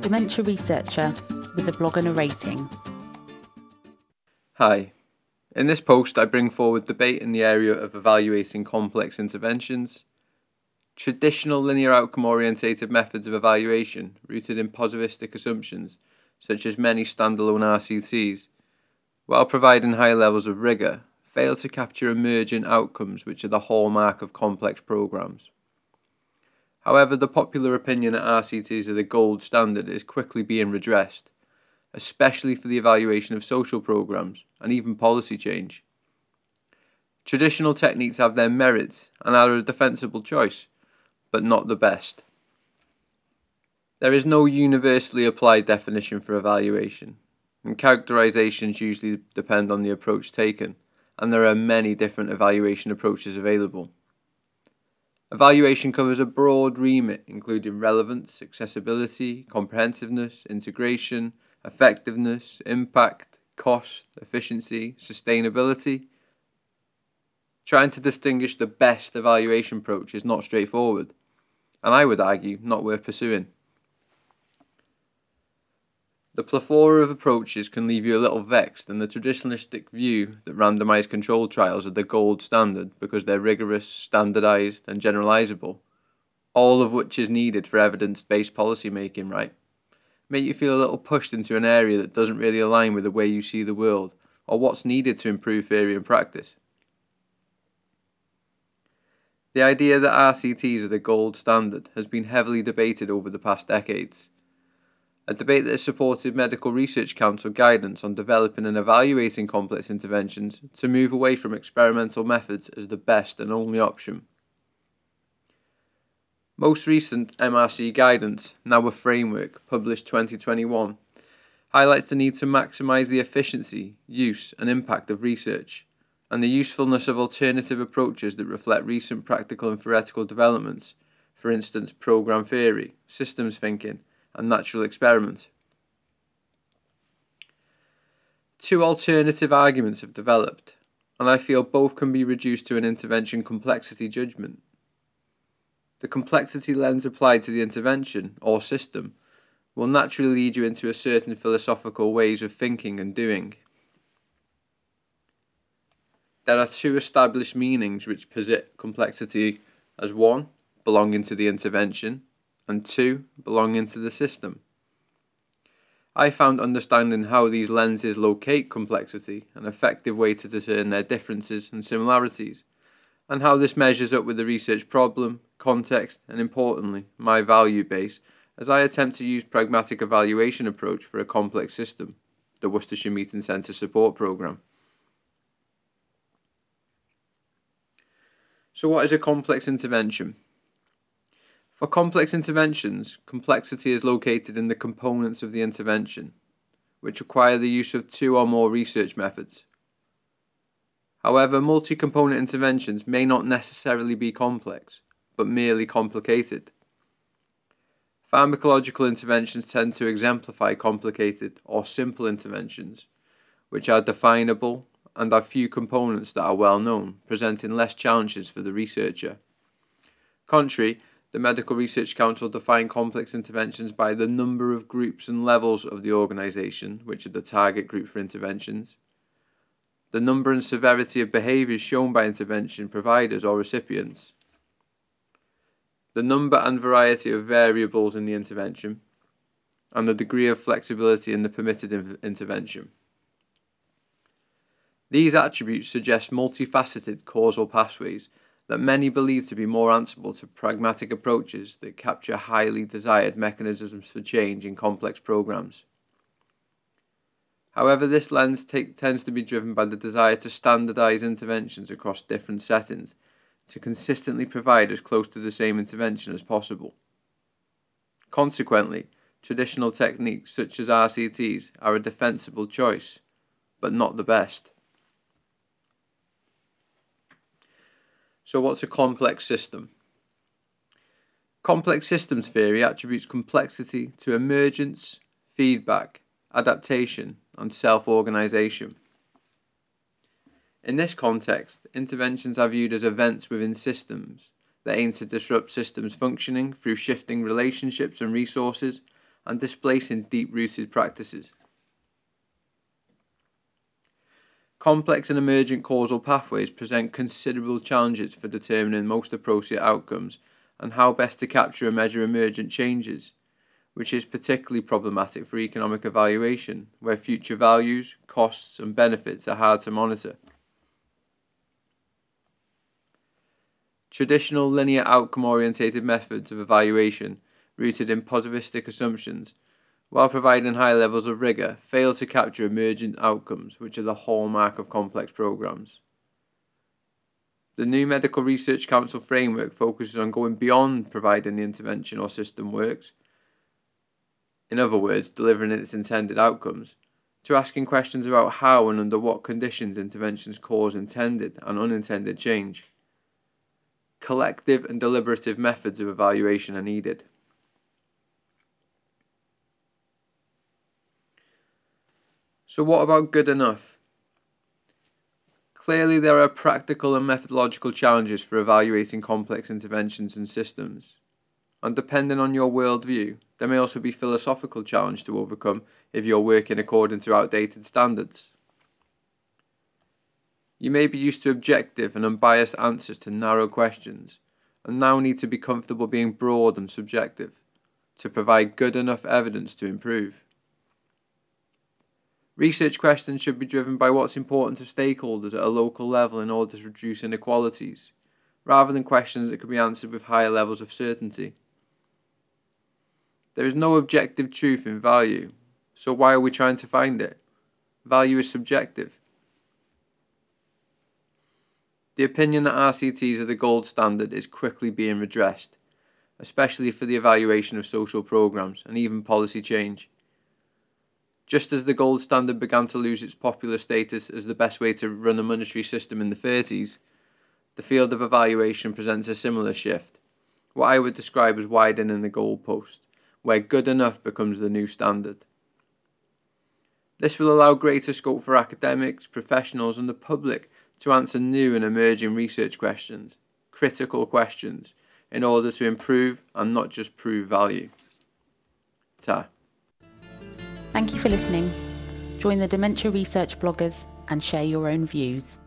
dementia researcher with a blog and a rating. Hi. In this post, I bring forward debate in the area of evaluating complex interventions, traditional linear outcome orientated methods of evaluation rooted in positivistic assumptions, such as many standalone RCTs, while providing high levels of rigour, fail to capture emergent outcomes which are the hallmark of complex programs. However, the popular opinion that RCTs are the gold standard is quickly being redressed, especially for the evaluation of social programs and even policy change. Traditional techniques have their merits and are a defensible choice, but not the best. There is no universally applied definition for evaluation, and characterizations usually depend on the approach taken, and there are many different evaluation approaches available. Evaluation covers a broad remit, including relevance, accessibility, comprehensiveness, integration, effectiveness, impact, cost, efficiency, sustainability. Trying to distinguish the best evaluation approach is not straightforward, and I would argue not worth pursuing. The plethora of approaches can leave you a little vexed, and the traditionalistic view that randomized controlled trials are the gold standard because they're rigorous, standardized, and generalizable, all of which is needed for evidence based policy making, right? Make you feel a little pushed into an area that doesn't really align with the way you see the world or what's needed to improve theory and practice. The idea that RCTs are the gold standard has been heavily debated over the past decades a debate that has supported Medical Research Council guidance on developing and evaluating complex interventions to move away from experimental methods as the best and only option. Most recent MRC guidance, now a framework, published 2021, highlights the need to maximise the efficiency, use, and impact of research, and the usefulness of alternative approaches that reflect recent practical and theoretical developments, for instance, program theory, systems thinking, and natural experiment. Two alternative arguments have developed, and I feel both can be reduced to an intervention complexity judgment. The complexity lens applied to the intervention, or system, will naturally lead you into a certain philosophical ways of thinking and doing. There are two established meanings which posit complexity as one, belonging to the intervention, and two, belonging to the system. I found understanding how these lenses locate complexity an effective way to discern their differences and similarities, and how this measures up with the research problem, context, and importantly, my value base as I attempt to use pragmatic evaluation approach for a complex system, the Worcestershire Meeting Centre Support Programme. So, what is a complex intervention? For complex interventions, complexity is located in the components of the intervention, which require the use of two or more research methods. However, multi component interventions may not necessarily be complex, but merely complicated. Pharmacological interventions tend to exemplify complicated or simple interventions, which are definable and have few components that are well known, presenting less challenges for the researcher. Contrary, the Medical Research Council define complex interventions by the number of groups and levels of the organisation, which are the target group for interventions, the number and severity of behaviours shown by intervention providers or recipients, the number and variety of variables in the intervention, and the degree of flexibility in the permitted in- intervention. These attributes suggest multifaceted causal pathways that many believe to be more answerable to pragmatic approaches that capture highly desired mechanisms for change in complex programs. However, this lens take, tends to be driven by the desire to standardize interventions across different settings to consistently provide as close to the same intervention as possible. Consequently, traditional techniques such as RCTs are a defensible choice, but not the best. So, what's a complex system? Complex systems theory attributes complexity to emergence, feedback, adaptation, and self organization. In this context, interventions are viewed as events within systems that aim to disrupt systems functioning through shifting relationships and resources and displacing deep rooted practices. Complex and emergent causal pathways present considerable challenges for determining most appropriate outcomes and how best to capture and measure emergent changes, which is particularly problematic for economic evaluation, where future values, costs, and benefits are hard to monitor. Traditional linear outcome orientated methods of evaluation, rooted in positivistic assumptions, while providing high levels of rigour, fail to capture emergent outcomes, which are the hallmark of complex programs. The new Medical Research Council framework focuses on going beyond providing the intervention or system works, in other words, delivering its intended outcomes, to asking questions about how and under what conditions interventions cause intended and unintended change. Collective and deliberative methods of evaluation are needed. So, what about good enough? Clearly, there are practical and methodological challenges for evaluating complex interventions and systems. And depending on your worldview, there may also be philosophical challenge to overcome if you're working according to outdated standards. You may be used to objective and unbiased answers to narrow questions, and now need to be comfortable being broad and subjective to provide good enough evidence to improve. Research questions should be driven by what's important to stakeholders at a local level in order to reduce inequalities, rather than questions that can be answered with higher levels of certainty. There is no objective truth in value, so why are we trying to find it? Value is subjective. The opinion that RCTs are the gold standard is quickly being redressed, especially for the evaluation of social programs and even policy change. Just as the gold standard began to lose its popular status as the best way to run a monetary system in the 30s, the field of evaluation presents a similar shift, what I would describe as widening the goalpost, where good enough becomes the new standard. This will allow greater scope for academics, professionals, and the public to answer new and emerging research questions, critical questions, in order to improve and not just prove value. Ta. Thank you for listening. Join the Dementia Research bloggers and share your own views.